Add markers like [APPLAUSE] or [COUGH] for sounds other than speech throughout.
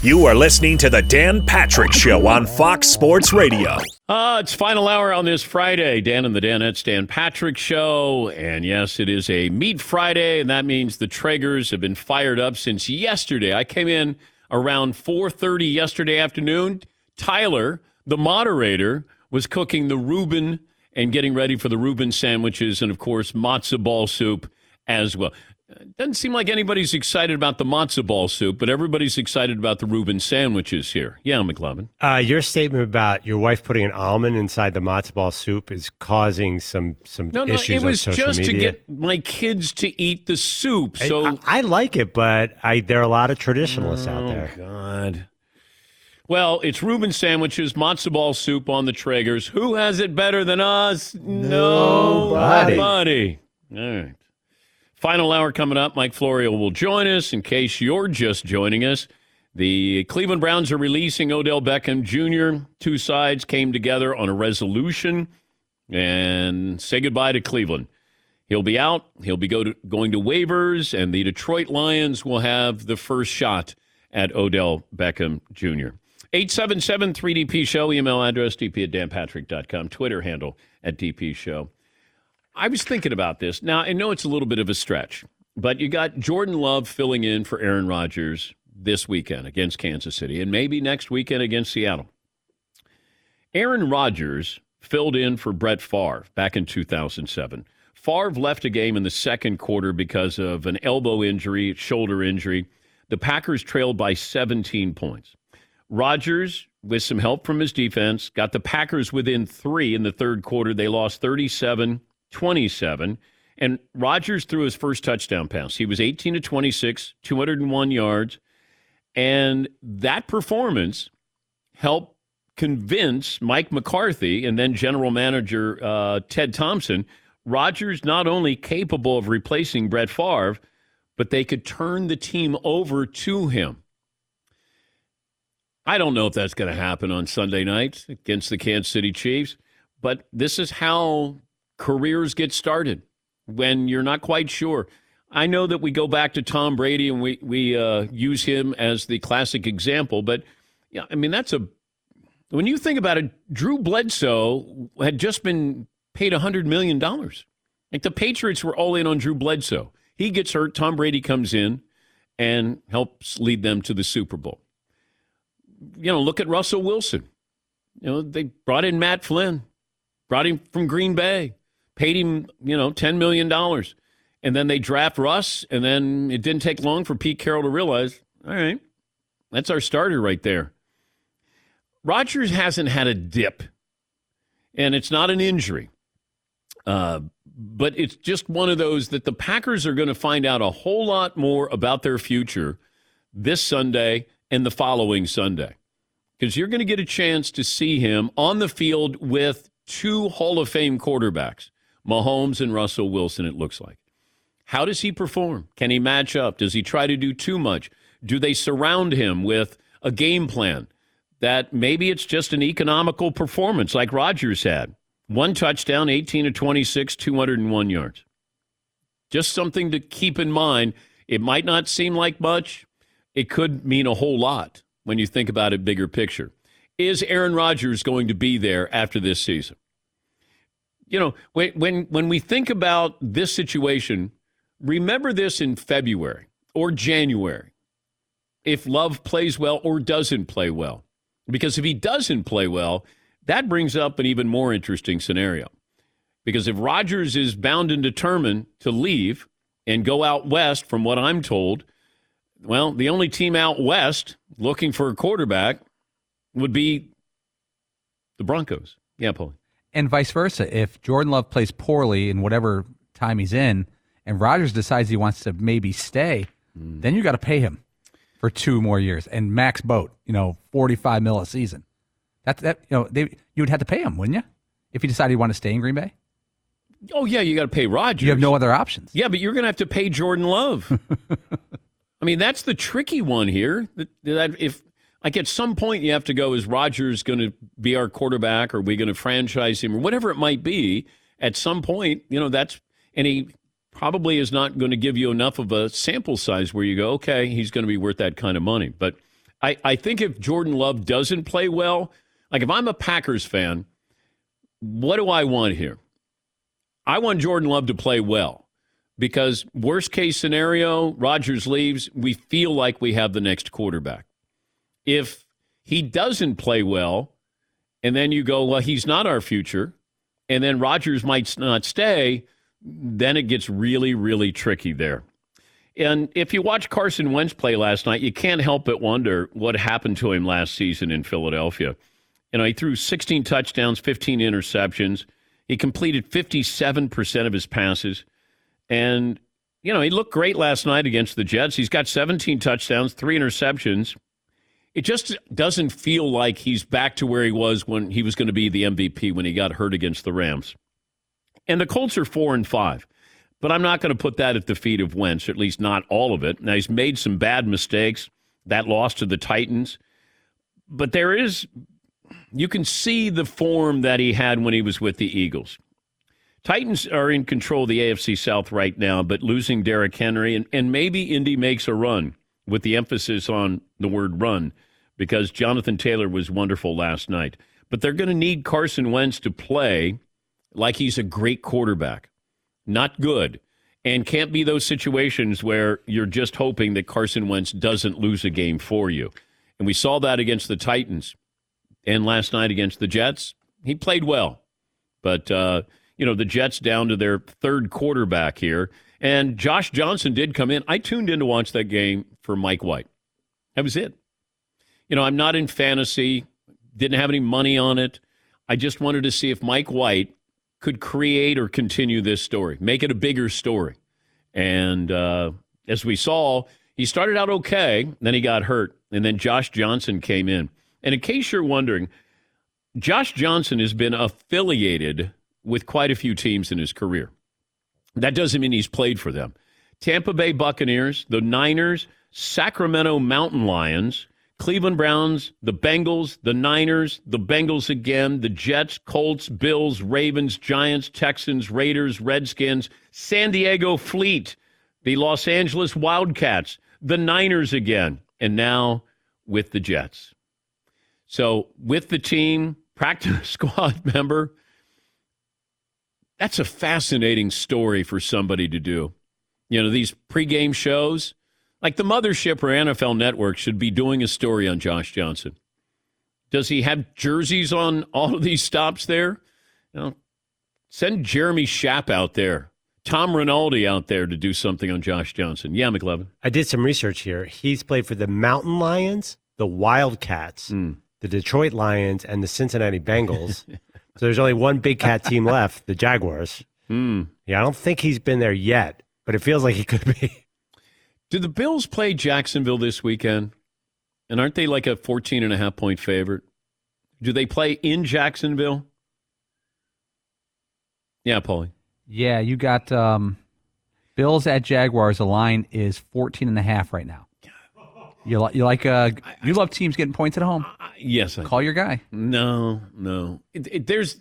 You are listening to the Dan Patrick Show on Fox Sports Radio. Uh, it's final hour on this Friday. Dan and the Danettes, Dan Patrick Show. And yes, it is a Meat Friday, and that means the Traegers have been fired up since yesterday. I came in around 4.30 yesterday afternoon. Tyler, the moderator, was cooking the Reuben and getting ready for the Reuben sandwiches and, of course, matzo ball soup as well. Doesn't seem like anybody's excited about the matzo ball soup, but everybody's excited about the Reuben sandwiches here. Yeah, McLovin. Uh, your statement about your wife putting an almond inside the matzo ball soup is causing some some no, no, issues it was on social just media. to get my kids to eat the soup. So I, I like it, but I there are a lot of traditionalists out Oh, there. God. Well, it's Reuben sandwiches, matzo ball soup on the Traegers. Who has it better than us? Nobody. Nobody. All right. Final hour coming up. Mike Florio will join us. In case you're just joining us, the Cleveland Browns are releasing Odell Beckham Jr. Two sides came together on a resolution and say goodbye to Cleveland. He'll be out. He'll be go to, going to waivers, and the Detroit Lions will have the first shot at Odell Beckham Jr. 877 3DP Show, email address dp at danpatrick.com, Twitter handle at DP Show. I was thinking about this. Now, I know it's a little bit of a stretch, but you got Jordan Love filling in for Aaron Rodgers this weekend against Kansas City and maybe next weekend against Seattle. Aaron Rodgers filled in for Brett Favre back in 2007. Favre left a game in the second quarter because of an elbow injury, shoulder injury. The Packers trailed by 17 points. Rodgers, with some help from his defense, got the Packers within three in the third quarter. They lost 37 27. And Rodgers threw his first touchdown pass. He was 18 to 26, 201 yards. And that performance helped convince Mike McCarthy and then general manager uh, Ted Thompson Rodgers not only capable of replacing Brett Favre, but they could turn the team over to him. I don't know if that's going to happen on Sunday night against the Kansas City Chiefs, but this is how careers get started when you're not quite sure. I know that we go back to Tom Brady and we we uh, use him as the classic example, but yeah, I mean that's a when you think about it, Drew Bledsoe had just been paid $100 million. Like the Patriots were all in on Drew Bledsoe. He gets hurt. Tom Brady comes in and helps lead them to the Super Bowl. You know, look at Russell Wilson. You know, they brought in Matt Flynn, brought him from Green Bay, paid him, you know, $10 million. And then they draft Russ, and then it didn't take long for Pete Carroll to realize, all right, that's our starter right there. Rodgers hasn't had a dip, and it's not an injury. Uh, but it's just one of those that the Packers are going to find out a whole lot more about their future this Sunday and the following Sunday. Because you're going to get a chance to see him on the field with two Hall of Fame quarterbacks, Mahomes and Russell Wilson, it looks like. How does he perform? Can he match up? Does he try to do too much? Do they surround him with a game plan that maybe it's just an economical performance like Rodgers had? One touchdown, 18 to 26, 201 yards. Just something to keep in mind. It might not seem like much, it could mean a whole lot when you think about it bigger picture. Is Aaron Rodgers going to be there after this season? You know, when when when we think about this situation, remember this in February or January. If Love plays well or doesn't play well. Because if he doesn't play well, that brings up an even more interesting scenario. Because if Rodgers is bound and determined to leave and go out west, from what I'm told, well, the only team out west looking for a quarterback would be the Broncos. Yeah, Paul. And vice versa. If Jordan Love plays poorly in whatever time he's in, and Rodgers decides he wants to maybe stay, Hmm. then you got to pay him for two more years and max boat. You know, forty five mil a season. That that you know they you would have to pay him, wouldn't you? If he decided he wanted to stay in Green Bay, Oh, yeah, you got to pay Rodgers. you have no other options. Yeah, but you're going to have to pay Jordan Love. [LAUGHS] I mean, that's the tricky one here. That, that if like at some point you have to go, is Rodgers going to be our quarterback? Or are we going to franchise him, or whatever it might be? At some point, you know, that's and he probably is not going to give you enough of a sample size where you go, okay, he's going to be worth that kind of money. But I, I think if Jordan Love doesn't play well, like if I'm a Packers fan, what do I want here? I want Jordan Love to play well because worst case scenario, Rodgers leaves, we feel like we have the next quarterback. If he doesn't play well, and then you go, well, he's not our future, and then Rodgers might not stay, then it gets really, really tricky there. And if you watch Carson Wentz play last night, you can't help but wonder what happened to him last season in Philadelphia. You know, he threw 16 touchdowns, 15 interceptions. He completed 57% of his passes. And, you know, he looked great last night against the Jets. He's got 17 touchdowns, three interceptions. It just doesn't feel like he's back to where he was when he was going to be the MVP when he got hurt against the Rams. And the Colts are four and five. But I'm not going to put that at the feet of Wentz, at least not all of it. Now, he's made some bad mistakes. That loss to the Titans. But there is, you can see the form that he had when he was with the Eagles. Titans are in control of the AFC South right now, but losing Derrick Henry, and, and maybe Indy makes a run with the emphasis on the word run because Jonathan Taylor was wonderful last night. But they're going to need Carson Wentz to play like he's a great quarterback not good. And can't be those situations where you're just hoping that Carson Wentz doesn't lose a game for you. And we saw that against the Titans and last night against the Jets. He played well. But, uh, you know, the Jets down to their third quarterback here. And Josh Johnson did come in. I tuned in to watch that game for Mike White. That was it. You know, I'm not in fantasy, didn't have any money on it. I just wanted to see if Mike White could create or continue this story, make it a bigger story. And uh, as we saw, he started out okay, then he got hurt, and then Josh Johnson came in. And in case you're wondering, Josh Johnson has been affiliated with quite a few teams in his career. That doesn't mean he's played for them. Tampa Bay Buccaneers, the Niners, Sacramento Mountain Lions, Cleveland Browns, the Bengals, the Niners, the Bengals again, the Jets, Colts, Bills, Ravens, Giants, Texans, Raiders, Redskins, San Diego Fleet, the Los Angeles Wildcats, the Niners again, and now with the Jets. So, with the team, practice [LAUGHS] squad member, that's a fascinating story for somebody to do. You know, these pregame shows, like the mothership or NFL Network should be doing a story on Josh Johnson. Does he have jerseys on all of these stops there? You know, send Jeremy Schaap out there, Tom Rinaldi out there to do something on Josh Johnson. Yeah, McLovin. I did some research here. He's played for the Mountain Lions, the Wildcats, mm. the Detroit Lions, and the Cincinnati Bengals. [LAUGHS] so there's only one big cat team left, the Jaguars. Mm. Yeah, I don't think he's been there yet, but it feels like he could be. Do the Bills play Jacksonville this weekend? And aren't they like a 14 and a half point favorite? Do they play in Jacksonville? Yeah, Paulie. Yeah, you got um, Bills at Jaguars. The line is 14 and a half right now. You, like you like uh, you love teams getting points at home. Uh, yes, I call your guy. No, no. It, it, there's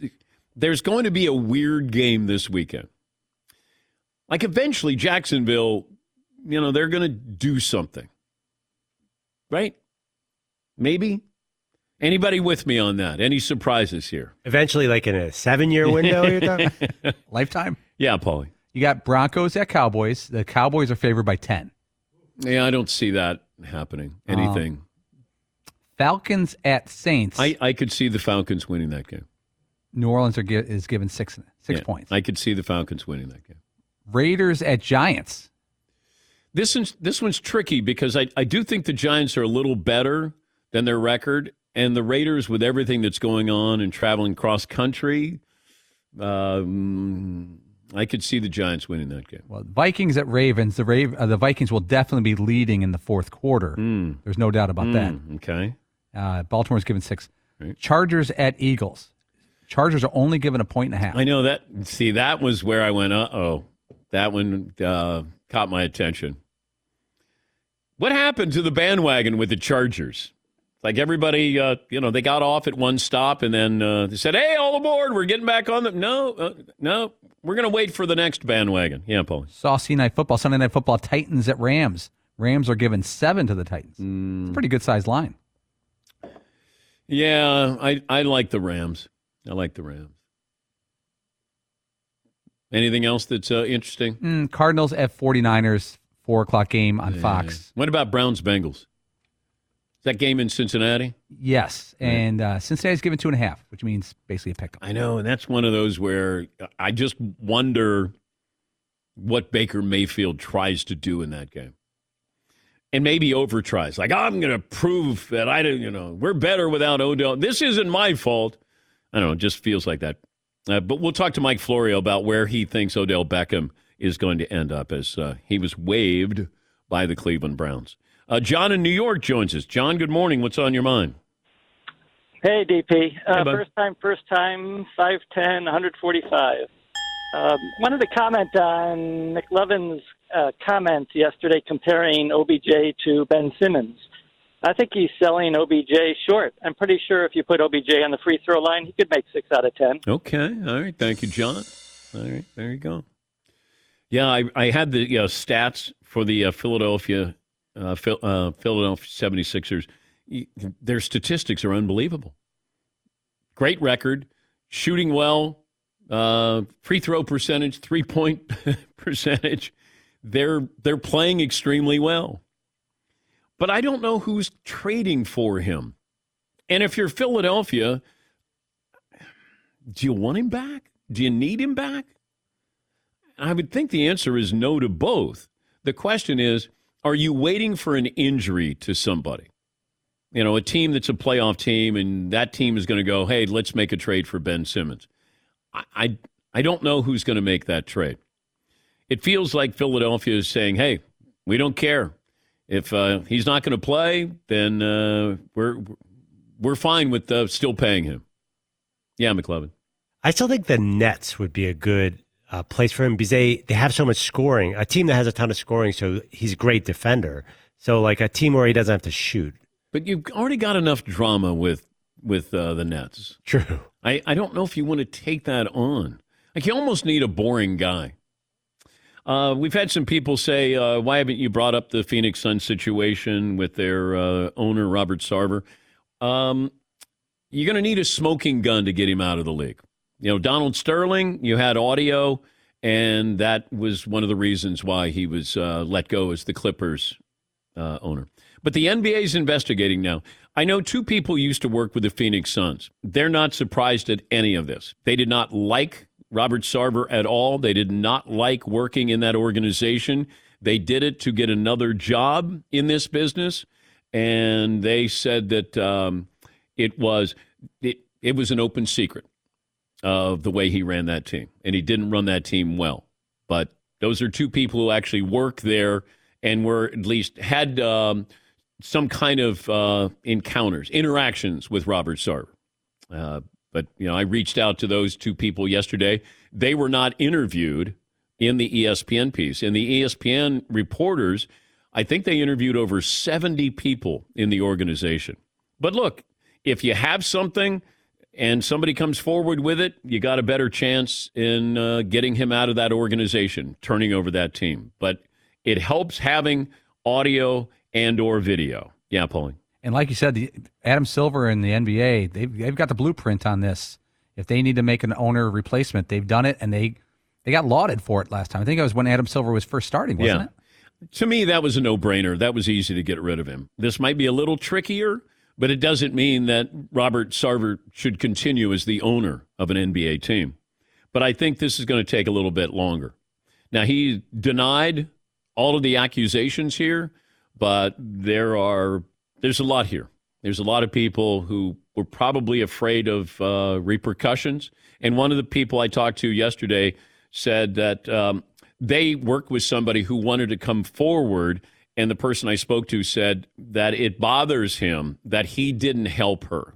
there's going to be a weird game this weekend. Like eventually, Jacksonville you know, they're going to do something. Right? Maybe. Anybody with me on that? Any surprises here? Eventually, like in a seven year window, you're talking? [LAUGHS] Lifetime? Yeah, Paulie. You got Broncos at Cowboys. The Cowboys are favored by 10. Yeah, I don't see that happening. Um, Anything. Um, Falcons at Saints. I, I could see the Falcons winning that game. New Orleans are is given six six yeah, points. I could see the Falcons winning that game. Raiders at Giants. This one's, this one's tricky because I, I do think the Giants are a little better than their record, and the Raiders, with everything that's going on and traveling cross country, um, I could see the Giants winning that game. Well, Vikings at Ravens. The Rav- uh, the Vikings will definitely be leading in the fourth quarter. Mm. There's no doubt about mm, that. Okay. Uh, Baltimore's given six. Right. Chargers at Eagles. Chargers are only given a point and a half. I know that. See, that was where I went. Uh oh, that one uh, caught my attention. What happened to the bandwagon with the Chargers? Like everybody, uh, you know, they got off at one stop and then uh, they said, "Hey, all aboard! We're getting back on the." No, uh, no, we're going to wait for the next bandwagon. Yeah, Paul. Saucy night football, Sunday night football. Titans at Rams. Rams are giving seven to the Titans. It's a pretty good sized line. Yeah, I, I like the Rams. I like the Rams. Anything else that's uh, interesting? Mm, Cardinals at 49ers, four o'clock game on Fox. What about Browns Bengals? That game in Cincinnati? Yes, and uh, Cincinnati's given two and a half, which means basically a pick 'em. I know, and that's one of those where I just wonder what Baker Mayfield tries to do in that game. And maybe over tries. Like, I'm going to prove that I don't, you know, we're better without Odell. This isn't my fault. I don't know, it just feels like that. Uh, but we'll talk to Mike Florio about where he thinks Odell Beckham is going to end up as uh, he was waived by the Cleveland Browns. Uh, John in New York joins us. John, good morning. What's on your mind? Hey, DP. Uh, Hey, first time, first time, 5'10, 145. Um, wanted to comment on McLovin's uh, comments yesterday comparing OBJ to Ben Simmons. I think he's selling OBJ short. I'm pretty sure if you put OBJ on the free throw line, he could make six out of ten. Okay. All right. Thank you, John. All right. There you go. Yeah, I, I had the you know, stats for the uh, Philadelphia uh, Phil, uh, Philadelphia 76ers. Their statistics are unbelievable. Great record, shooting well, uh, free throw percentage, three point [LAUGHS] percentage. They're they're playing extremely well. But I don't know who's trading for him. And if you're Philadelphia, do you want him back? Do you need him back? I would think the answer is no to both. The question is, are you waiting for an injury to somebody? You know, a team that's a playoff team, and that team is going to go, "Hey, let's make a trade for Ben Simmons." I, I, I don't know who's going to make that trade. It feels like Philadelphia is saying, "Hey, we don't care if uh, he's not going to play, then uh, we're we're fine with uh, still paying him." Yeah, McLovin. I still think the Nets would be a good uh, place for him because they, they have so much scoring. A team that has a ton of scoring, so he's a great defender. So like a team where he doesn't have to shoot. But you've already got enough drama with with uh, the Nets. True. I, I don't know if you want to take that on. Like you almost need a boring guy. Uh, we've had some people say, uh, "Why haven't you brought up the Phoenix Suns situation with their uh, owner Robert Sarver?" Um, you're going to need a smoking gun to get him out of the league. You know, Donald Sterling, you had audio, and that was one of the reasons why he was uh, let go as the Clippers uh, owner. But the NBA is investigating now. I know two people used to work with the Phoenix Suns. They're not surprised at any of this. They did not like Robert Sarver at all. They did not like working in that organization. They did it to get another job in this business, and they said that um, it was it, it was an open secret of the way he ran that team, and he didn't run that team well. But those are two people who actually work there and were at least had um, some kind of uh, encounters, interactions with Robert Sarver. Uh, but you know, I reached out to those two people yesterday. They were not interviewed in the ESPN piece. And the ESPN reporters, I think they interviewed over 70 people in the organization. But look, if you have something and somebody comes forward with it, you got a better chance in uh, getting him out of that organization, turning over that team. But it helps having audio and or video. Yeah, Pauline. And like you said, the, Adam Silver and the NBA, they've, they've got the blueprint on this. If they need to make an owner replacement, they've done it, and they they got lauded for it last time. I think it was when Adam Silver was first starting, wasn't Yeah. it? To me, that was a no brainer. That was easy to get rid of him. This might be a little trickier, but it doesn't mean that Robert Sarver should continue as the owner of an NBA team. But I think this is going to take a little bit longer. Now, he denied all of the accusations here, but there are there's a lot here. There's a lot of people who were probably afraid of uh, repercussions. And one of the people I talked to yesterday said that um, they worked with somebody who wanted to come forward. And the person I spoke to said that it bothers him that he didn't help her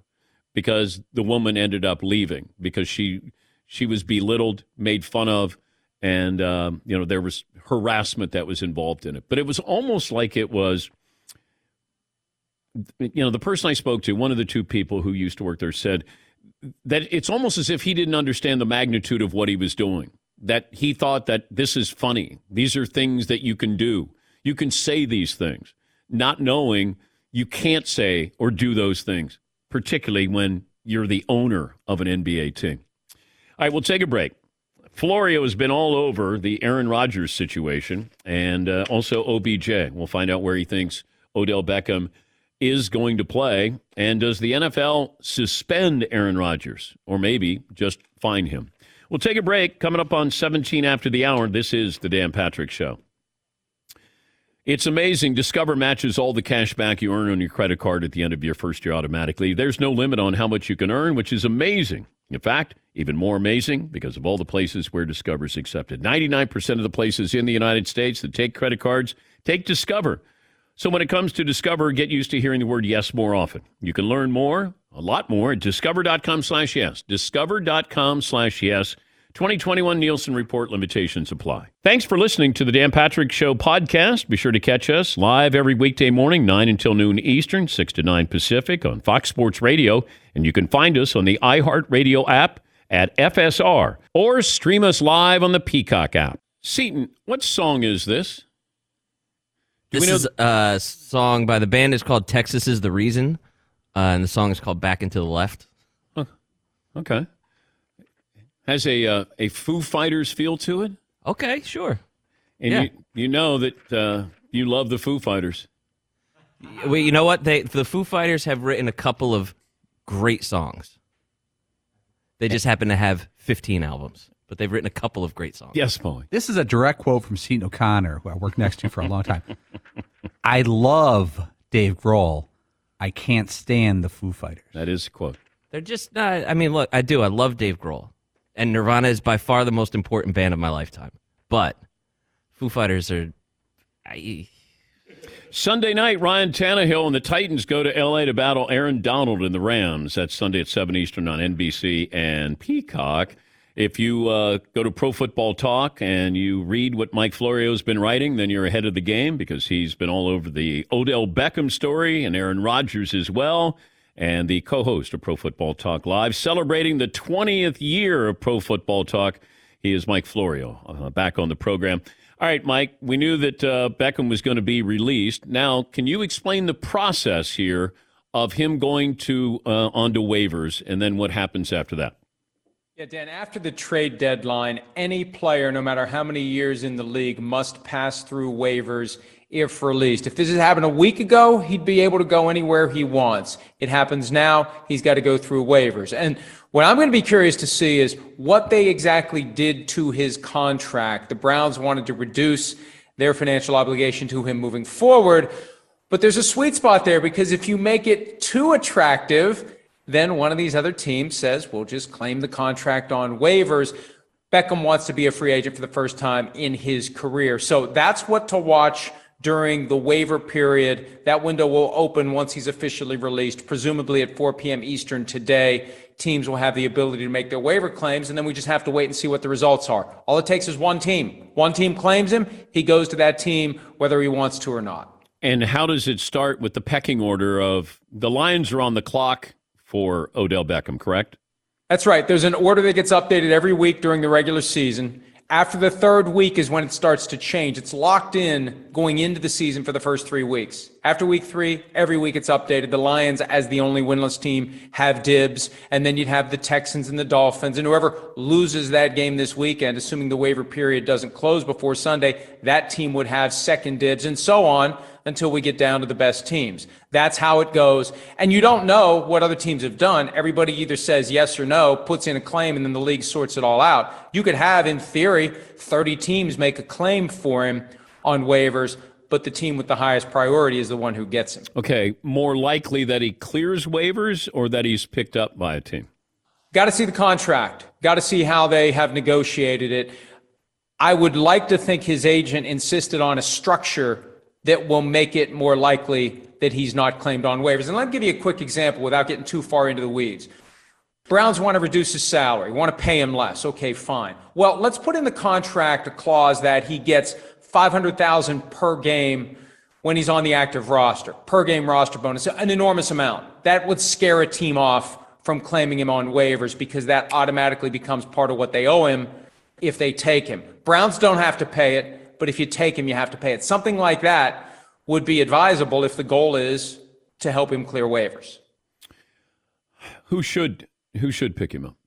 because the woman ended up leaving because she she was belittled, made fun of, and um, you know there was harassment that was involved in it. But it was almost like it was you know, the person I spoke to, one of the two people who used to work there, said that it's almost as if he didn't understand the magnitude of what he was doing. That he thought that this is funny. These are things that you can do. You can say these things, not knowing you can't say or do those things, particularly when you're the owner of an NBA team. All right, we'll take a break. Florio has been all over the Aaron Rodgers situation and uh, also OBJ. We'll find out where he thinks Odell Beckham is going to play. And does the NFL suspend Aaron Rodgers or maybe just fine him? We'll take a break. Coming up on 17 after the hour, this is the Dan Patrick Show. It's amazing. Discover matches all the cash back you earn on your credit card at the end of your first year automatically. There's no limit on how much you can earn, which is amazing. In fact, even more amazing because of all the places where Discover is accepted. 99% of the places in the United States that take credit cards take Discover. So when it comes to Discover, get used to hearing the word yes more often. You can learn more, a lot more, at discover.com slash yes. Discover.com slash yes. 2021 Nielsen Report limitations apply. Thanks for listening to the Dan Patrick Show podcast. Be sure to catch us live every weekday morning, 9 until noon Eastern, 6 to 9 Pacific on Fox Sports Radio. And you can find us on the iHeartRadio app at FSR or stream us live on the Peacock app. Seton, what song is this? Do this is a song by the band. It's called Texas is the Reason. Uh, and the song is called Back and to the Left. Okay has a uh, a Foo Fighters feel to it. Okay, sure. And yeah. you you know that uh, you love the Foo Fighters. Well, you know what? They the Foo Fighters have written a couple of great songs. They just happen to have 15 albums, but they've written a couple of great songs. Yes, Paulie. This is a direct quote from Seton O'Connor, who I worked next to for a long time. I love Dave Grohl. I can't stand the Foo Fighters. That is a quote. They're just not. I mean, look, I do. I love Dave Grohl and Nirvana is by far the most important band of my lifetime. But Foo Fighters are. I... Sunday night, Ryan Tannehill and the Titans go to L.A. to battle Aaron Donald and the Rams. That's Sunday at 7 Eastern on NBC and Peacock. If you uh, go to Pro Football Talk and you read what Mike Florio's been writing, then you're ahead of the game because he's been all over the Odell Beckham story and Aaron Rodgers as well and the co host of Pro Football Talk Live, celebrating the 20th year of Pro Football Talk. He is Mike Florio, uh, back on the program. All right, Mike, we knew that uh, Beckham was going to be released. Now, can you explain the process here of him going to uh, onto waivers and then what happens after that? Yeah, Dan, after the trade deadline, any player, no matter how many years in the league, must pass through waivers if released. If this had happened a week ago, he'd be able to go anywhere he wants. It happens now, he's got to go through waivers. And what I'm going to be curious to see is what they exactly did to his contract. The Browns wanted to reduce their financial obligation to him moving forward. But there's a sweet spot there because if you make it too attractive, then one of these other teams says, we'll just claim the contract on waivers. Beckham wants to be a free agent for the first time in his career. So that's what to watch during the waiver period. That window will open once he's officially released, presumably at 4 p.m. Eastern today. Teams will have the ability to make their waiver claims, and then we just have to wait and see what the results are. All it takes is one team. One team claims him, he goes to that team whether he wants to or not. And how does it start with the pecking order of the Lions are on the clock for Odell Beckham, correct? That's right. There's an order that gets updated every week during the regular season. After the third week is when it starts to change. It's locked in going into the season for the first three weeks. After week three, every week it's updated. The Lions, as the only winless team, have dibs. And then you'd have the Texans and the Dolphins. And whoever loses that game this weekend, assuming the waiver period doesn't close before Sunday, that team would have second dibs and so on until we get down to the best teams. That's how it goes. And you don't know what other teams have done. Everybody either says yes or no, puts in a claim, and then the league sorts it all out. You could have, in theory, 30 teams make a claim for him on waivers, but the team with the highest priority is the one who gets him. Okay, more likely that he clears waivers or that he's picked up by a team? Got to see the contract. Got to see how they have negotiated it. I would like to think his agent insisted on a structure that will make it more likely that he's not claimed on waivers. And let me give you a quick example without getting too far into the weeds. Browns want to reduce his salary, want to pay him less. Okay, fine. Well, let's put in the contract a clause that he gets 500,000 per game when he's on the active roster, per game roster bonus, an enormous amount. That would scare a team off from claiming him on waivers because that automatically becomes part of what they owe him if they take him. Browns don't have to pay it but if you take him, you have to pay it. Something like that would be advisable if the goal is to help him clear waivers. Who should who should pick him up?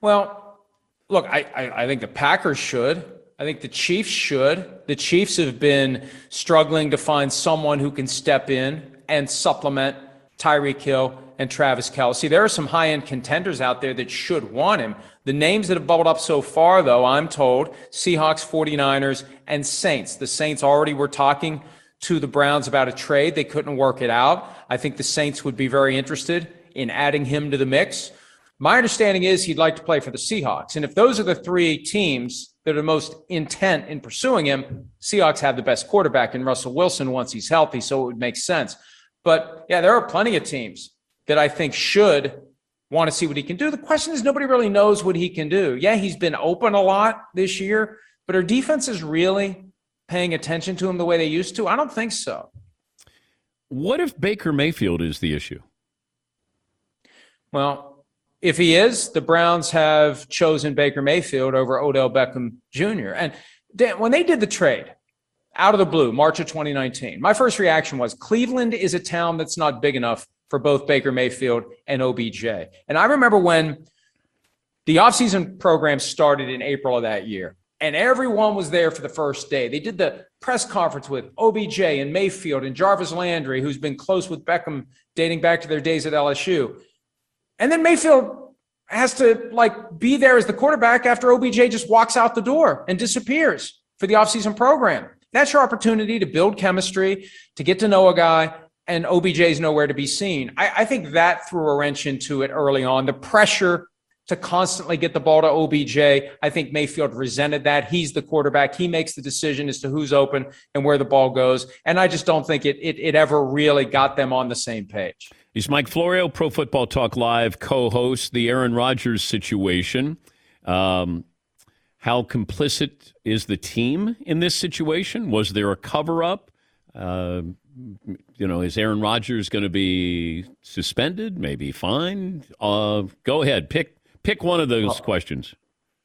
Well, look, I, I, I think the Packers should. I think the Chiefs should. The Chiefs have been struggling to find someone who can step in and supplement Tyreek Hill and Travis Kelce. There are some high end contenders out there that should want him. The names that have bubbled up so far, though, I'm told Seahawks, 49ers, and Saints. The Saints already were talking to the Browns about a trade. They couldn't work it out. I think the Saints would be very interested in adding him to the mix. My understanding is he'd like to play for the Seahawks. And if those are the three teams that are most intent in pursuing him, Seahawks have the best quarterback in Russell Wilson once he's healthy, so it would make sense. But yeah, there are plenty of teams that I think should want to see what he can do. The question is, nobody really knows what he can do. Yeah, he's been open a lot this year, but are defenses really paying attention to him the way they used to? I don't think so. What if Baker Mayfield is the issue? Well, if he is, the Browns have chosen Baker Mayfield over Odell Beckham Jr. And Dan, when they did the trade out of the blue, March of 2019, my first reaction was Cleveland is a town that's not big enough for both Baker Mayfield and OBJ. And I remember when the offseason program started in April of that year, and everyone was there for the first day. They did the press conference with OBJ and Mayfield and Jarvis Landry, who's been close with Beckham dating back to their days at LSU. And then Mayfield has to like be there as the quarterback after OBJ just walks out the door and disappears for the offseason program. That's your opportunity to build chemistry, to get to know a guy, and OBJ's nowhere to be seen. I, I think that threw a wrench into it early on. The pressure to constantly get the ball to OBJ. I think Mayfield resented that. He's the quarterback. He makes the decision as to who's open and where the ball goes. And I just don't think it, it, it ever really got them on the same page. He's Mike Florio, Pro Football Talk Live co host, the Aaron Rodgers situation. Um, how complicit is the team in this situation? Was there a cover up? Uh, you know, is Aaron Rodgers going to be suspended? Maybe fined? Uh, go ahead, pick pick one of those questions.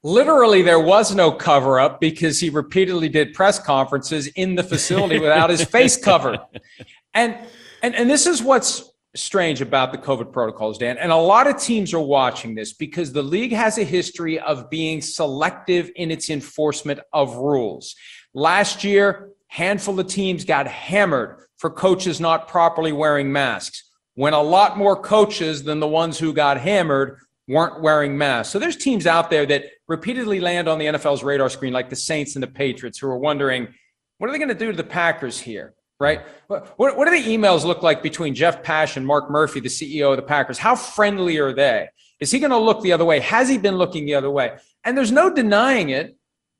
Literally, there was no cover up because he repeatedly did press conferences in the facility without his face [LAUGHS] covered. And, and and this is what's strange about the COVID protocols, Dan. And a lot of teams are watching this because the league has a history of being selective in its enforcement of rules. Last year, handful of teams got hammered for coaches not properly wearing masks. When a lot more coaches than the ones who got hammered weren't wearing masks. So there's teams out there that repeatedly land on the NFL's radar screen, like the Saints and the Patriots, who are wondering, what are they going to do to the Packers here? Right? What, what do the emails look like between Jeff Pash and Mark Murphy, the CEO of the Packers? How friendly are they? Is he going to look the other way? Has he been looking the other way? And there's no denying it.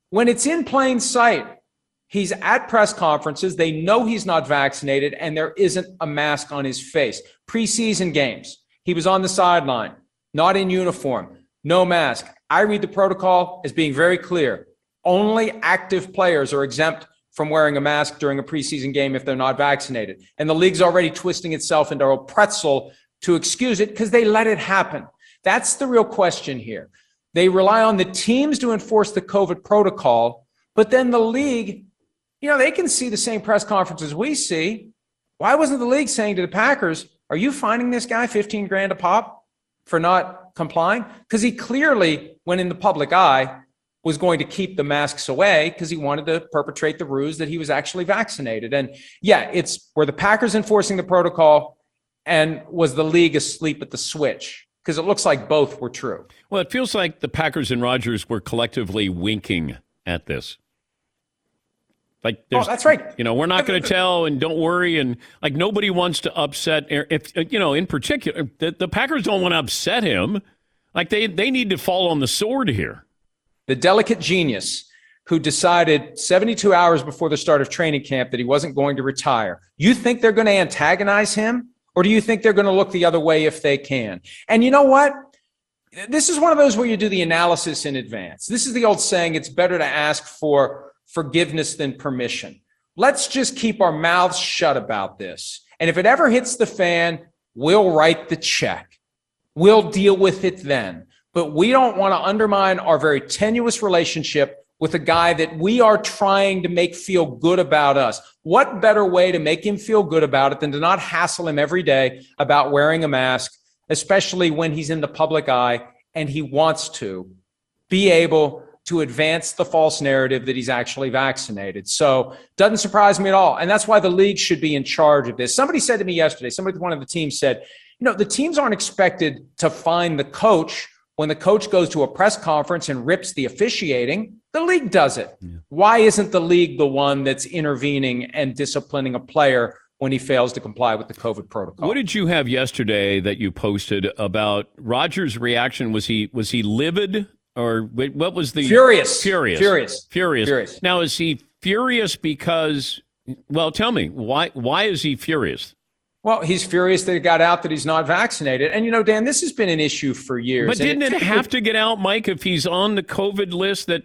When it's in plain sight, he's at press conferences. They know he's not vaccinated, and there isn't a mask on his face. Preseason games, he was on the sideline not in uniform, no mask. I read the protocol as being very clear. Only active players are exempt from wearing a mask during a preseason game if they're not vaccinated. And the league's already twisting itself into a pretzel to excuse it because they let it happen. That's the real question here. They rely on the teams to enforce the COVID protocol, but then the league, you know, they can see the same press conferences we see. Why wasn't the league saying to the Packers, are you finding this guy 15 grand a pop? for not complying? Because he clearly, when in the public eye, was going to keep the masks away because he wanted to perpetrate the ruse that he was actually vaccinated. And yeah, it's were the Packers enforcing the protocol and was the league asleep at the switch? Because it looks like both were true. Well, it feels like the Packers and Rodgers were collectively winking at this. Like, oh, that's right. You know, we're not going to tell, and don't worry, and like nobody wants to upset. If you know, in particular, the, the Packers don't want to upset him. Like they they need to fall on the sword here. The delicate genius who decided 72 hours before the start of training camp that he wasn't going to retire. You think they're going to antagonize him, or do you think they're going to look the other way if they can? And you know what? This is one of those where you do the analysis in advance. This is the old saying: it's better to ask for forgiveness than permission. Let's just keep our mouths shut about this. And if it ever hits the fan, we'll write the check. We'll deal with it then. But we don't want to undermine our very tenuous relationship with a guy that we are trying to make feel good about us. What better way to make him feel good about it than to not hassle him every day about wearing a mask, especially when he's in the public eye and he wants to be able to advance the false narrative that he's actually vaccinated. So doesn't surprise me at all. And that's why the league should be in charge of this. Somebody said to me yesterday, somebody one of the teams said, you know, the teams aren't expected to find the coach when the coach goes to a press conference and rips the officiating. The league does it. Yeah. Why isn't the league the one that's intervening and disciplining a player when he fails to comply with the COVID protocol. What did you have yesterday that you posted about Rodgers' reaction? Was he was he livid or what was the furious? Furious. Furious. Furious. Furious. Now is he furious because? Well, tell me why. Why is he furious? Well, he's furious that it got out that he's not vaccinated. And, you know, Dan, this has been an issue for years. But didn't it, it have to get out, Mike, if he's on the COVID list that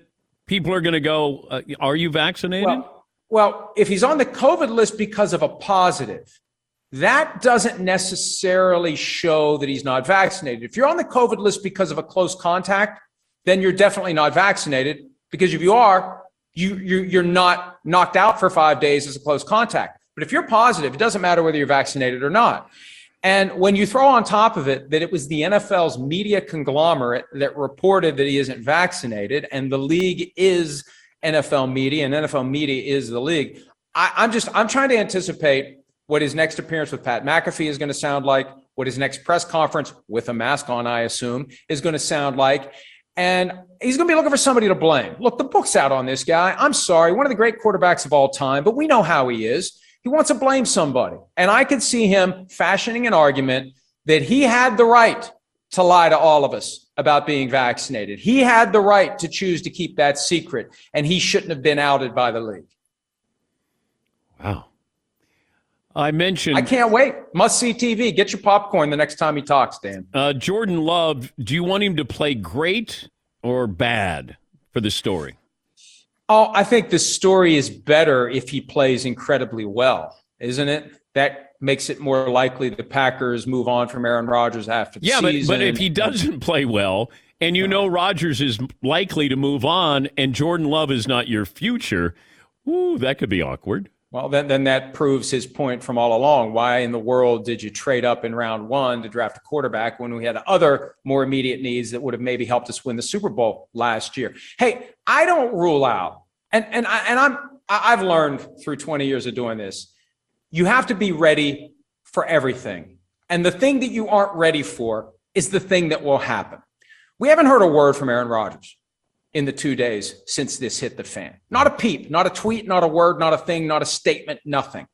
people are going to go, uh, are you vaccinated? Well, well, if he's on the COVID list because of a positive, that doesn't necessarily show that he's not vaccinated. If you're on the COVID list because of a close contact, then you're definitely not vaccinated because if you are, you, you, are not knocked out for five days as a close contact. But if you're positive, it doesn't matter whether you're vaccinated or not. And when you throw on top of it that it was the NFL's media conglomerate that reported that he isn't vaccinated, and the league is NFL media, and NFL media is the league, I, I'm just I'm trying to anticipate what his next appearance with Pat McAfee is going to sound like, what his next press conference with a mask on, I assume, is going to sound like. And he's going to be looking for somebody to blame. Look, the book's out on this guy. I'm sorry, one of the great quarterbacks of all time, but we know how he is. He wants to blame somebody. And I could see him fashioning an argument that he had the right to lie to all of us about being vaccinated. He had the right to choose to keep that secret, and he shouldn't have been outed by the league. Wow. I mentioned. I can't wait. Must see TV. Get your popcorn the next time he talks, Dan. Uh, Jordan Love, do you want him to play great or bad for the story? Oh, I think the story is better if he plays incredibly well, isn't it? That makes it more likely the Packers move on from Aaron Rodgers after the yeah, season. Yeah, but, but if he doesn't play well and you know Rodgers is likely to move on and Jordan Love is not your future, ooh, that could be awkward. Well, then, then that proves his point from all along. Why in the world did you trade up in round one to draft a quarterback when we had other more immediate needs that would have maybe helped us win the Super Bowl last year? Hey, I don't rule out and and I, and I'm I've learned through 20 years of doing this, you have to be ready for everything. And the thing that you aren't ready for is the thing that will happen. We haven't heard a word from Aaron Rodgers in the two days since this hit the fan. Not a peep, not a tweet, not a word, not a thing, not a statement, nothing.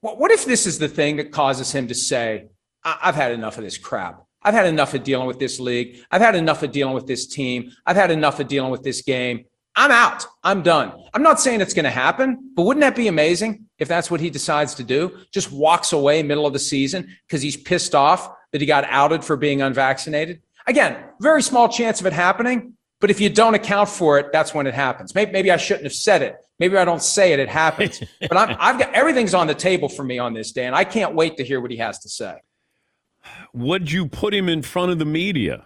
What if this is the thing that causes him to say, I've had enough of this crap. I've had enough of dealing with this league. I've had enough of dealing with this team. I've had enough of dealing with this game. I'm out. I'm done. I'm not saying it's going to happen, but wouldn't that be amazing if that's what he decides to do? Just walks away middle of the season because he's pissed off that he got outed for being unvaccinated. Again, very small chance of it happening, but if you don't account for it, that's when it happens. Maybe, maybe I shouldn't have said it. Maybe I don't say it, it happens. [LAUGHS] but i have got everything's on the table for me on this, Dan. I can't wait to hear what he has to say. Would you put him in front of the media?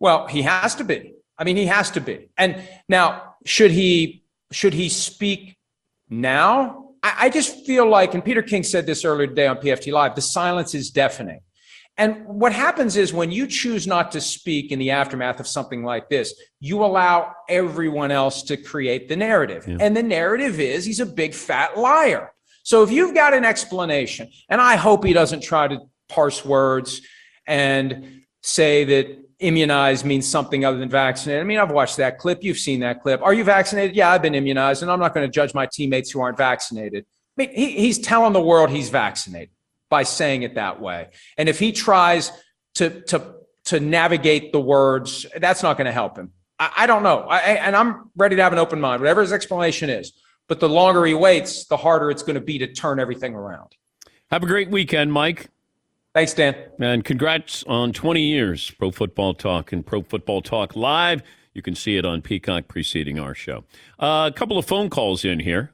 Well, he has to be. I mean, he has to be. And now, should he should he speak now? I, I just feel like, and Peter King said this earlier today on PFT Live, the silence is deafening. And what happens is when you choose not to speak in the aftermath of something like this, you allow everyone else to create the narrative. Yeah. And the narrative is he's a big fat liar. So if you've got an explanation, and I hope he doesn't try to parse words and say that immunized means something other than vaccinated. I mean, I've watched that clip. You've seen that clip. Are you vaccinated? Yeah, I've been immunized, and I'm not going to judge my teammates who aren't vaccinated. I mean, he, he's telling the world he's vaccinated by saying it that way. And if he tries to to to navigate the words, that's not going to help him. I, I don't know. I, and I'm ready to have an open mind, whatever his explanation is. But the longer he waits, the harder it's going to be to turn everything around. Have a great weekend, Mike. Thanks, Dan. And congrats on 20 years, Pro Football Talk and Pro Football Talk Live. You can see it on Peacock preceding our show. Uh, a couple of phone calls in here.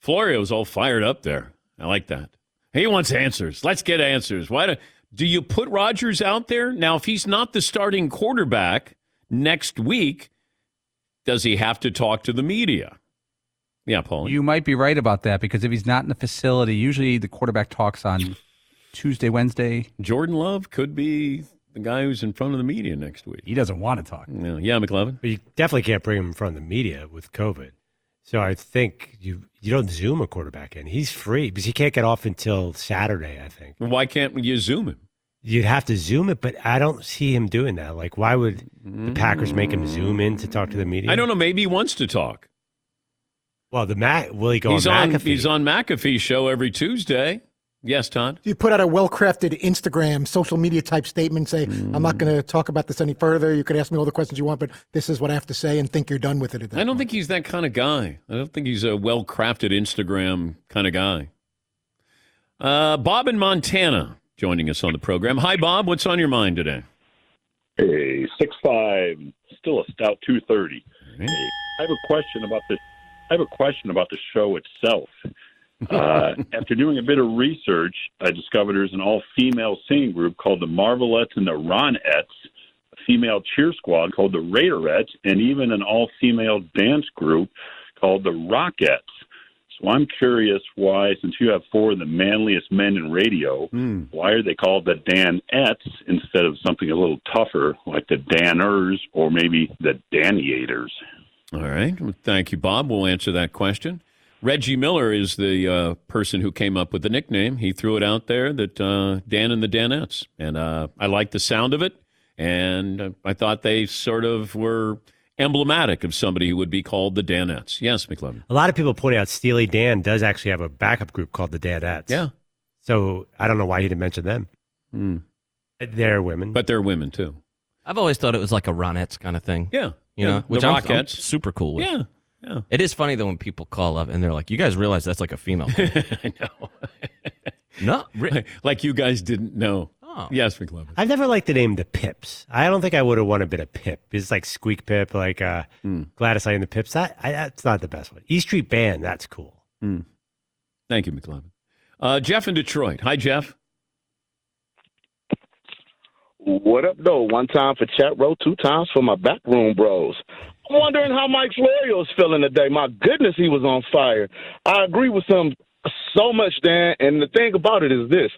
Florio's all fired up there. I like that. He wants answers. Let's get answers. Why do, do you put Rodgers out there? Now, if he's not the starting quarterback, next week, does he have to talk to the media? Yeah, Paul. You might be right about that because if he's not in the facility, usually the quarterback talks on Tuesday, Wednesday. Jordan Love could be the guy who's in front of the media next week. He doesn't want to talk. Yeah, yeah McLovin. But you definitely can't bring him in front of the media with COVID. So I think you you don't zoom a quarterback in. He's free because he can't get off until Saturday. I think. Why can't you zoom him? You'd have to zoom it, but I don't see him doing that. Like, why would the Packers make him zoom in to talk to the media? I don't know. Maybe he wants to talk. Well, the Mac will he go he's on on McAfee? he's on McAfee's show every Tuesday. Yes, Todd. You put out a well-crafted Instagram, social media type statement. Say, I'm not going to talk about this any further. You could ask me all the questions you want, but this is what I have to say, and think you're done with it. At that I don't point. think he's that kind of guy. I don't think he's a well crafted Instagram kind of guy. Uh, Bob in Montana joining us on the program. Hi, Bob. What's on your mind today? Hey, six five, still a stout two thirty. Hey, I have a question about this. I have a question about the show itself. [LAUGHS] Uh, after doing a bit of research, I discovered there's an all-female singing group called the Marvelettes and the Ronettes, a female cheer squad called the Raiderettes, and even an all-female dance group called the Rockettes. So I'm curious why, since you have four of the manliest men in radio, why are they called the Danettes instead of something a little tougher like the Danners or maybe the Daniators? All right. Well, thank you, Bob. We'll answer that question. Reggie Miller is the uh, person who came up with the nickname. He threw it out there that uh, Dan and the Danettes. And uh, I like the sound of it. And uh, I thought they sort of were emblematic of somebody who would be called the Danettes. Yes, McLovin. A lot of people point out Steely Dan does actually have a backup group called the Danettes. Yeah. So I don't know why he didn't mention them. Hmm. They're women. But they're women, too. I've always thought it was like a Ronettes kind of thing. Yeah. You Yeah, know, the which I'm, I'm super cool with. Yeah. Yeah. It is funny though when people call up and they're like, "You guys realize that's like a female?" [LAUGHS] I know. [LAUGHS] no, re- like you guys didn't know. Oh. Yes, McLovin. I've never liked the name the Pips. I don't think I would have won a bit of Pip. It's like Squeak Pip, like uh, Hmm. Gladys Knight and the Pips. That I, that's not the best one. East Street Band, that's cool. Thank you, McLovin. Uh, Jeff in Detroit. Hi, Jeff. What up, though? One time for chat row, two times for my backroom bros. I'm wondering how Mike Florio is feeling today. My goodness, he was on fire. I agree with him so much, Dan. And the thing about it is this: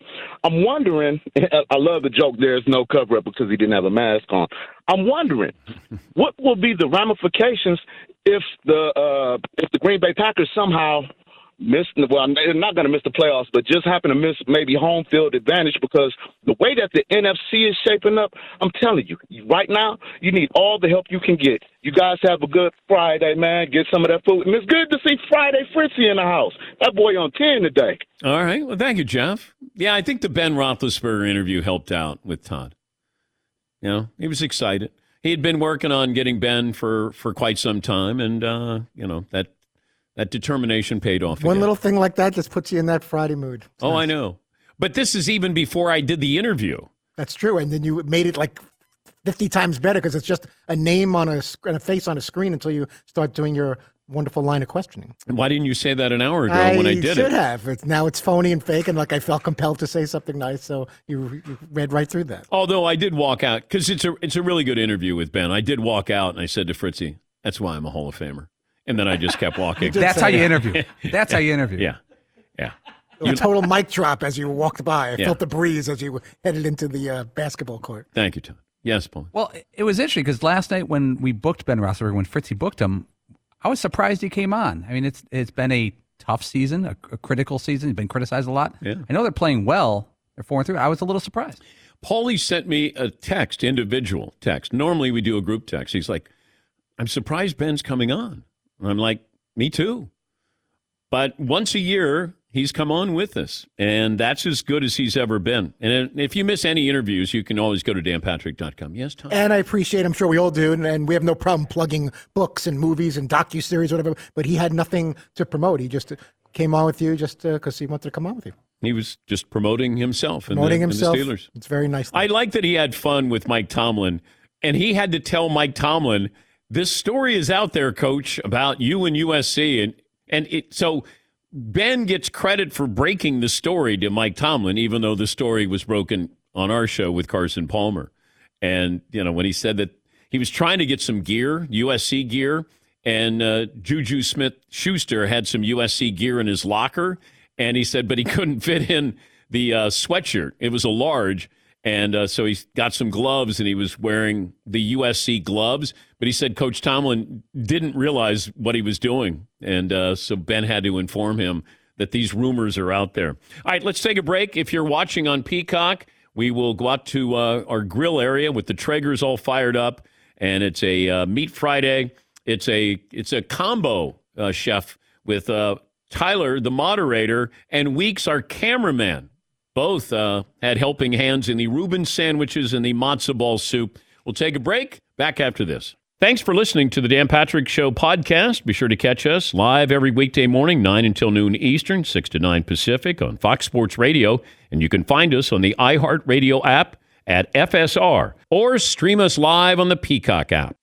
I'm wondering. [LAUGHS] I love the joke. There's no cover up because he didn't have a mask on. I'm wondering [LAUGHS] what will be the ramifications if the uh, if the Green Bay Packers somehow miss well they're not going to miss the playoffs but just happen to miss maybe home field advantage because the way that the NFC is shaping up I'm telling you right now you need all the help you can get you guys have a good Friday man get some of that food and it's good to see Friday Fritzy in the house that boy on 10 today All right. Well, thank you, Jeff. Yeah, I think the Ben Roethlisberger interview helped out with Todd. You know, he was excited. He had been working on getting Ben for for quite some time, and uh, you know that that determination paid off. One again. little thing like that just puts you in that Friday mood. It's Oh, I know. But this is even before I did the interview. That's true, and then you made it like fifty times better because it's just a name on a sc- and a face on a screen until you start doing your wonderful line of questioning. Why didn't you say that an hour ago when I did should have. It's, now it's phony and fake, and like I felt compelled to say something nice, so you, you read right through that. Although I did walk out because it's a it's a really good interview with Ben. I did walk out and I said to Fritzy, "That's why I'm a Hall of Famer." And then I just kept walking. [LAUGHS] That's how you interview. [LAUGHS] That's how you interview. yeah, yeah. A total mic drop as you walked by. I Yeah. felt the breeze as you headed into the uh, basketball court. Thank you, Tom. Yes, Paul. Well, it was interesting because last night when we booked Ben Roethlisberger, when Fritzy booked him, I was surprised he came on. I mean, it's it's been a tough season, a, a critical season. He's been criticized a lot. Yeah. I know they're playing well. They're four and three. I was a little surprised. Paulie sent me a text, individual text. Normally we do a group text. He's like, I'm surprised Ben's coming on. And I'm like, me too. But once a year, he's come on with us, and that's as good as he's ever been. And if you miss any interviews, you can always go to danpatrick.com. Yes, Tom? And I appreciate, I'm sure we all do, and, and we have no problem plugging books and movies and docu-series, whatever, but he had nothing to promote. He just uh, came on with you just uh, because he wanted to come on with you. He was just promoting himself and, Promoting the, himself. the Steelers. It's very nice. I like that he had fun with Mike Tomlin, and he had to tell Mike Tomlin, "This story is out there, Coach, about you and USC," and and it so Ben gets credit for breaking the story to Mike Tomlin, even though the story was broken on our show with Carson Palmer, and you know when he said that he was trying to get some gear, USC gear, and uh, Juju Smith Schuster had some USC gear in his locker, and he said, but he [LAUGHS] couldn't fit in the uh, sweatshirt. It was a large, and uh, so he got some gloves, and he was wearing the USC gloves. But he said Coach Tomlin didn't realize what he was doing, and uh, so Ben had to inform him that these rumors are out there. All right, let's take a break. If you're watching on Peacock, we will go out to uh, our grill area with the Traegers all fired up, and it's a uh, Meat Friday. It's a it's a combo uh, chef with uh, Tyler, the moderator, and Weeks, our cameraman. Both uh, had helping hands in the Reuben sandwiches and the matzo ball soup. We'll take a break. Back after this. Thanks for listening to the Dan Patrick Show podcast. Be sure to catch us live every weekday morning, 9 until noon Eastern, 6 to 9 Pacific on Fox Sports Radio. And you can find us on the iHeartRadio app at FSR or stream us live on the Peacock app.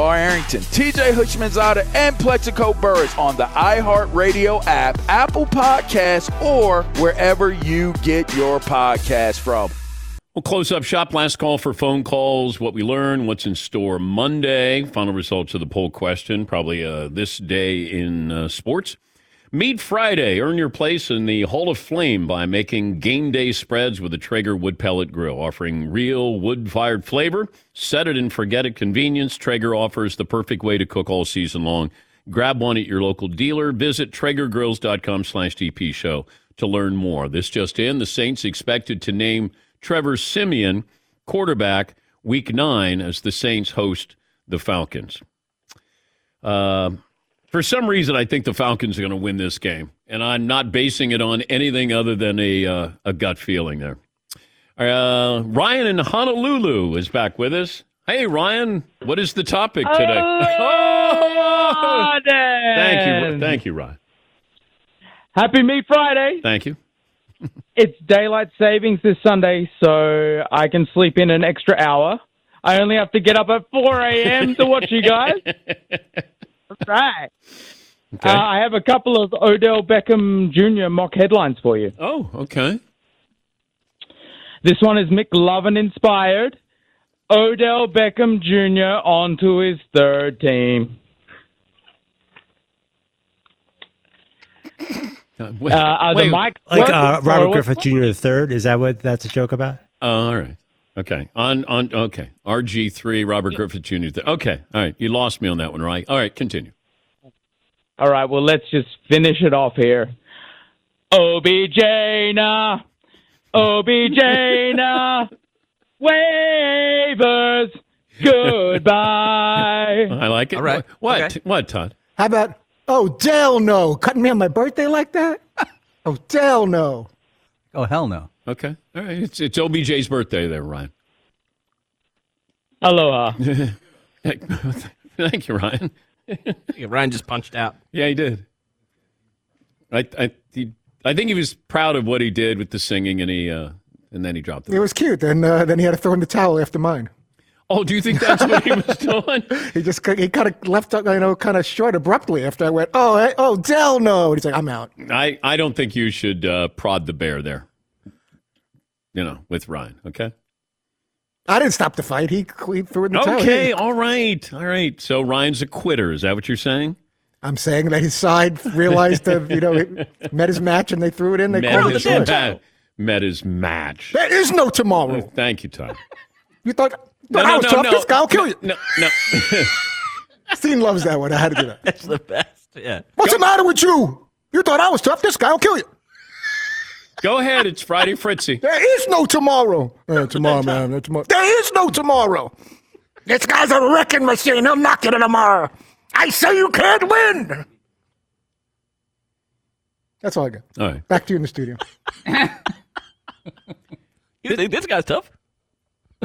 Arrington, TJ Houshmandzadeh, and Plaxico Burress on the iHeartRadio app, Apple Podcasts, or wherever you get your podcast from. We'll close up shop. Last call for phone calls. What we learn, what's in store Monday. Final results of the poll question, probably uh, this day in uh, sports. Meat Friday. Earn your place in the Hall of Flame by making game day spreads with the Traeger wood pellet grill, offering real wood fired flavor. Set it and forget it convenience. Traeger offers the perfect way to cook all season long. Grab one at your local dealer. Visit TraegerGrills.com slash DP show to learn more. This just in, the Saints expected to name Trevor Siemian quarterback week nine as the Saints host the Falcons. Uh, for some reason, I think the Falcons are going to win this game, and I'm not basing it on anything other than a uh, a gut feeling there. Uh, Ryan in Honolulu is back with us. Hey, Ryan, what is the topic today? Oh, [LAUGHS] thank you, thank you, Ryan. Happy Meat Friday. Thank you. [LAUGHS] It's daylight savings this Sunday, so I can sleep in an extra hour. I only have to get up at 4 a.m. to watch you guys. [LAUGHS] That's right. Okay. Uh, I have a couple of Odell Beckham Jr. mock headlines for you. Oh, okay. This one is McLovin inspired. Odell Beckham Jr. onto his third team. [COUGHS] Uh, Uh, the wait, mic Like uh, or Robert what- Griffith Jr. the third. Is that what that's a joke about? Oh, all right. Okay. On on okay. RG three, Robert Griffin Jr. th- Okay. All right. You lost me on that one, right? All right, continue. All right, well, let's just finish it off here. OBJ na, OBJ na, [LAUGHS] waivers, goodbye. [LAUGHS] I like it. All right. What? Okay. What, Todd? How about, oh, Dell no. Cutting me on my birthday like that? [LAUGHS] Oh, Dell no. Oh, hell no. Okay. All right. It's it's OBJ's birthday there, Ryan. Aloha. Thank you, Ryan. [LAUGHS] Ryan just punched out. Yeah, he did. I I he, I think he was proud of what he did with the singing, and he uh, and then he dropped It it. was cute. and uh, then he had to throw in the towel after mine. Oh, do you think that's what he was doing? [LAUGHS] He just he kind of left, you know, kind of short abruptly after I went, oh, eh, oh, Dell no. And he's like, I'm out. I I don't think you should uh, prod the bear there. You know, with Ryan. Okay. I didn't stop the fight. He, he threw it in the towel. Okay. All right. All right. So Ryan's a quitter. Is that what you're saying? I'm saying that his side realized that, you know, it [LAUGHS] met his match and they threw it in. They Met called it a his, choice. ma- met his match. There is no tomorrow. Oh, thank you, Todd. You thought, No, no, I was no, tough? no. This guy will kill you. No, no. [LAUGHS] Steen loves that one. I had to do that. That's the best. Yeah. What's the matter with you? You thought I was tough? This guy will kill you. Go ahead. It's Friday Fritzy. There is no tomorrow. Uh, tomorrow, man. uh, tomorrow. There is no tomorrow. This guy's a wrecking machine. He'll knock you tomorrow. I say you can't win. That's all I got. All right. Back to you in the studio. [LAUGHS] You think this guy's tough?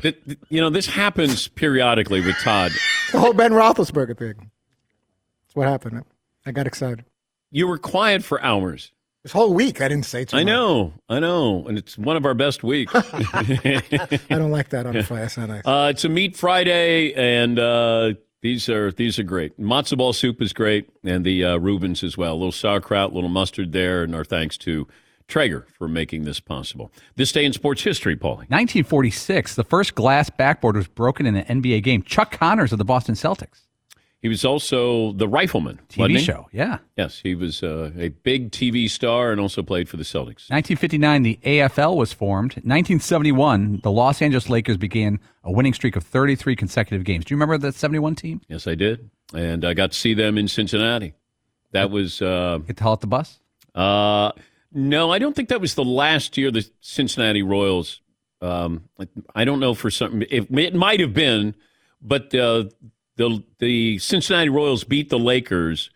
Th- th- You know, this happens periodically with Todd. The whole Ben Roethlisberger thing. That's what happened. I got excited. You were quiet for hours. This whole week, I didn't say too I much. know, I know, and it's one of our best weeks. [LAUGHS] I don't like that on a Friday. That's not nice. Uh, it's a meat Friday, and uh, these are these are great. Matzo ball soup is great, and the uh, Reubens as well. A little sauerkraut, a little mustard there, and our thanks to Traeger for making this possible. This day in sports history, Paulie. 1946, the first glass backboard was broken in an NBA game. Chuck Connors of the Boston Celtics. He was also the rifleman. TV show, yeah. Yes, he was uh, a big TV star and also played for the Celtics. 1959, the AFL was formed. 1971, the Los Angeles Lakers began a winning streak of 33 consecutive games. Do you remember that 71 team? Yes, I did, and I got to see them in Cincinnati. That was uh, Get to haul at the bus? Uh, no, I don't think that was the last year the Cincinnati Royals. Um, I don't know for some. It, it might have been, but uh, the the Cincinnati Royals beat the Lakers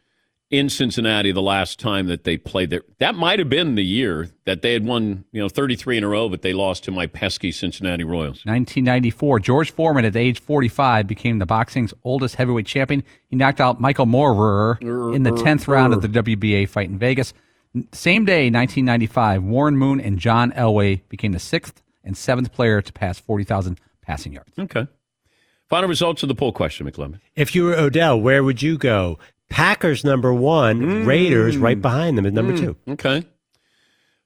in Cincinnati the last time that they played there. That might have been the year that they had won, you know, 33 in a row, but they lost to my pesky Cincinnati Royals. 1994, George Foreman at age 45 became the boxing's oldest heavyweight champion. He knocked out Michael Moorer in the 10th round of the WBA fight in Vegas. Same day, 1995, Warren Moon and John Elway became the sixth and seventh player to pass 40,000 passing yards. Okay. Final results of the poll question, McLovin. If you were Odell, where would you go? Packers number one, Raiders right behind them at number Mm, two. Okay.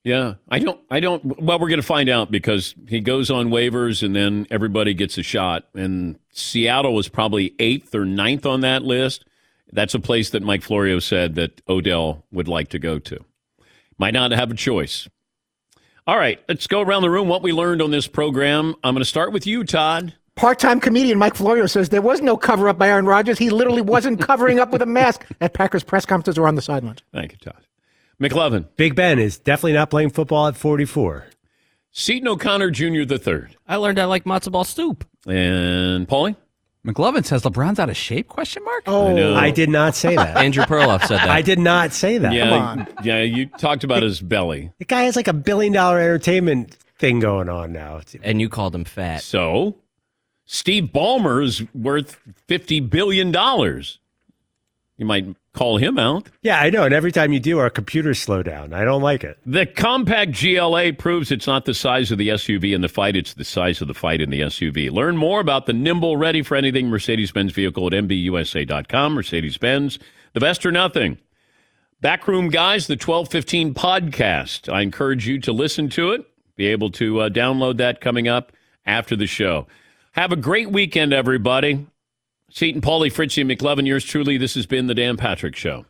Yeah, I don't. I don't. Well, we're going to find out because he goes on waivers, and then everybody gets a shot. And Seattle was probably eighth or ninth on that list. That's a place that Mike Florio said that Odell would like to go to. Might not have a choice. All right, let's go around the room. What we learned on this program. I'm going to start with you, Todd. Part-time comedian Mike Florio says there was no cover-up by Aaron Rodgers. He literally wasn't [LAUGHS] covering up with a mask at Packers press conferences or on the sidelines. Thank you, Todd. McLovin. Big Ben is definitely not playing football at 44. Seton O'Connor Jr. the third. I learned I like matzo ball soup. And Paulie. McLovin says LeBron's out of shape? Question mark. Oh. I know. I did not say that. [LAUGHS] Andrew Perloff said that. I did not say that. Yeah, yeah. You talked about his belly. The guy has like a billion dollar entertainment thing going on now. And you called him fat. So, Steve Ballmer is worth fifty billion dollars. You might call him out. Yeah, I know. And every time you do, our computers slow down. I don't like it. The compact GLA proves it's not the size of the SUV in the fight, it's the size of the fight in the SUV. Learn more about the nimble, ready for anything Mercedes Benz vehicle at MBUSA.com. Mercedes Benz, the best or nothing. Backroom Guys, the 1215 podcast. I encourage you to listen to it, be able to uh, download that coming up after the show. Have a great weekend, everybody. Seton, Paulie, Fritzy, and yours truly. This has been the Dan Patrick Show.